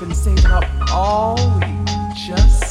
been saving up all week just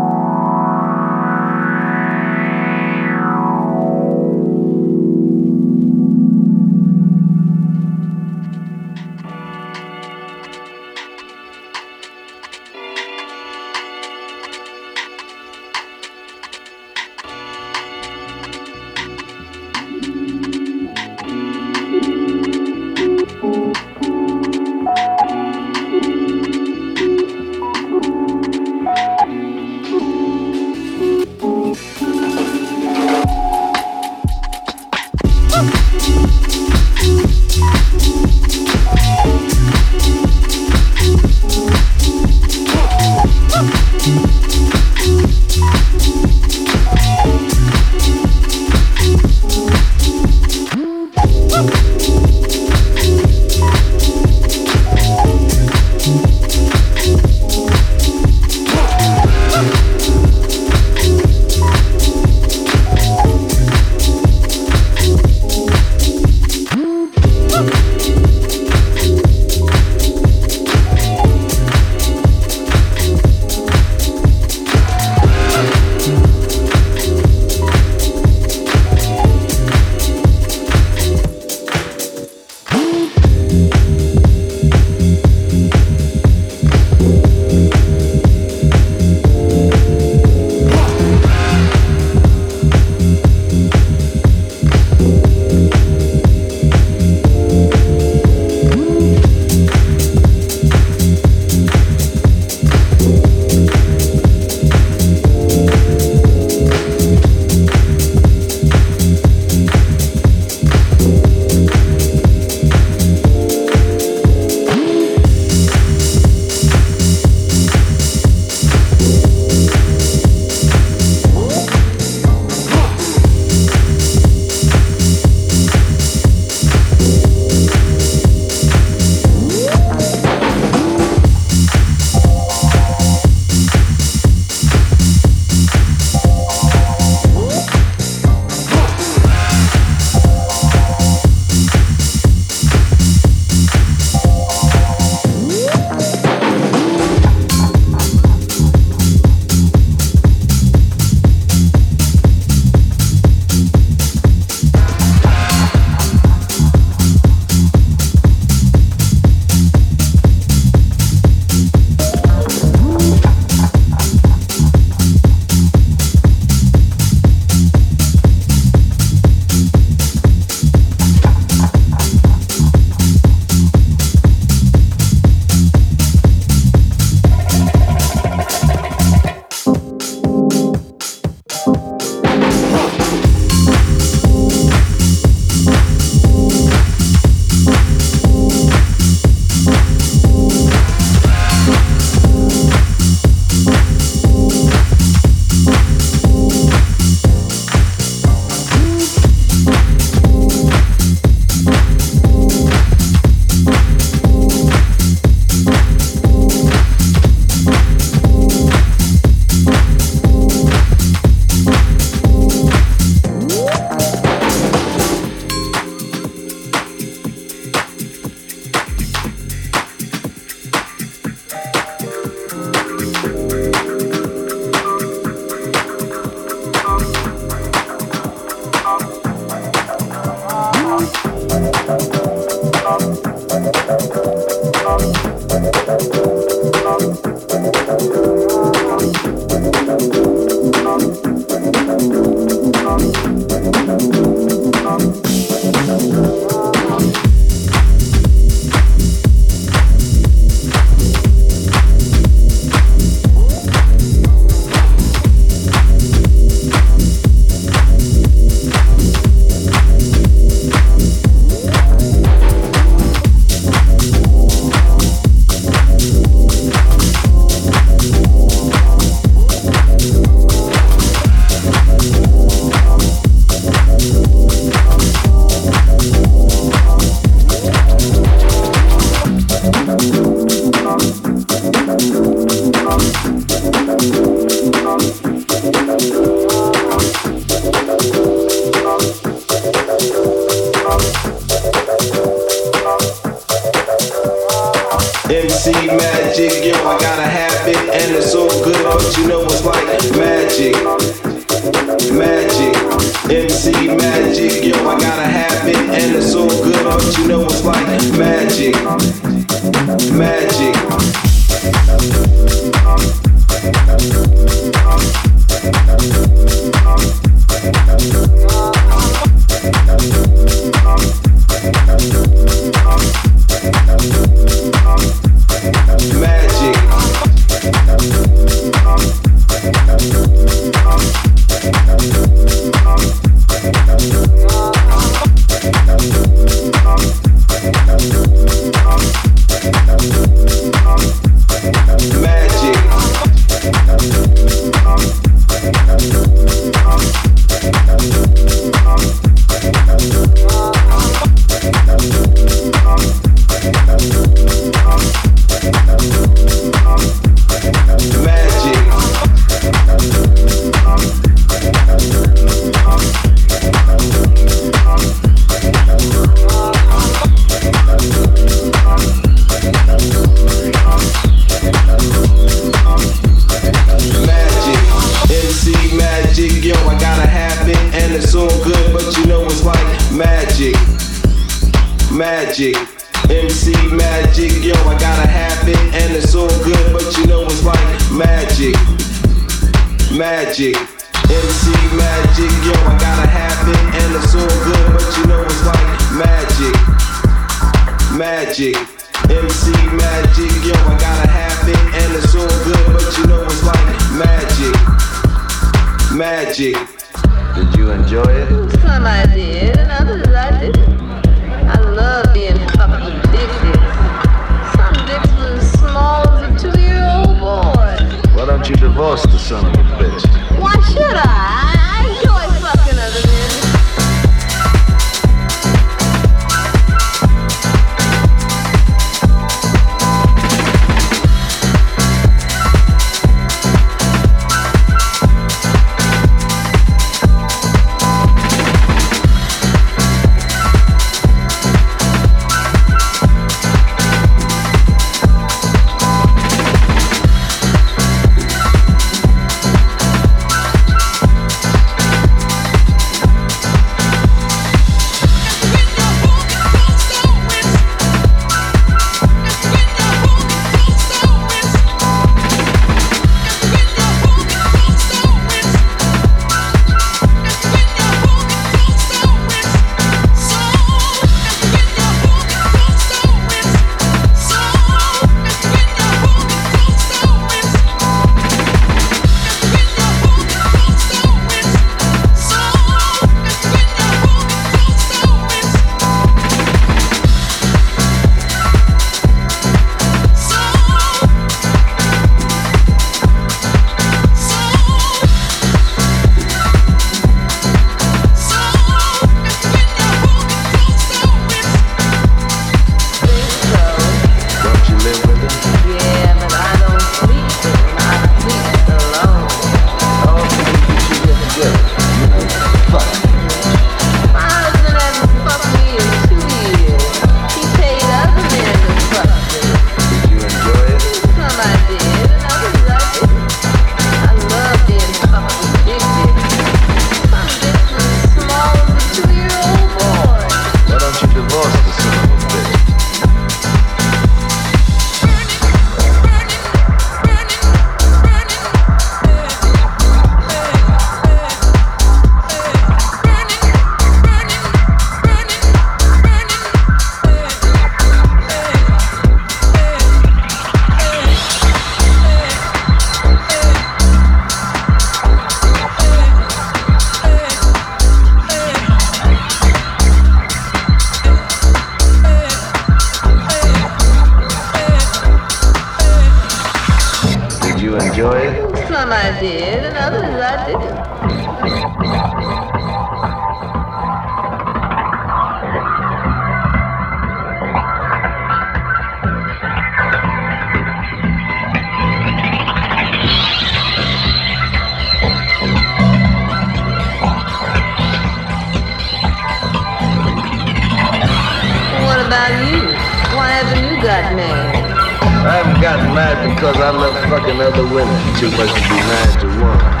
mad because I love fucking other women too much to be mad to one.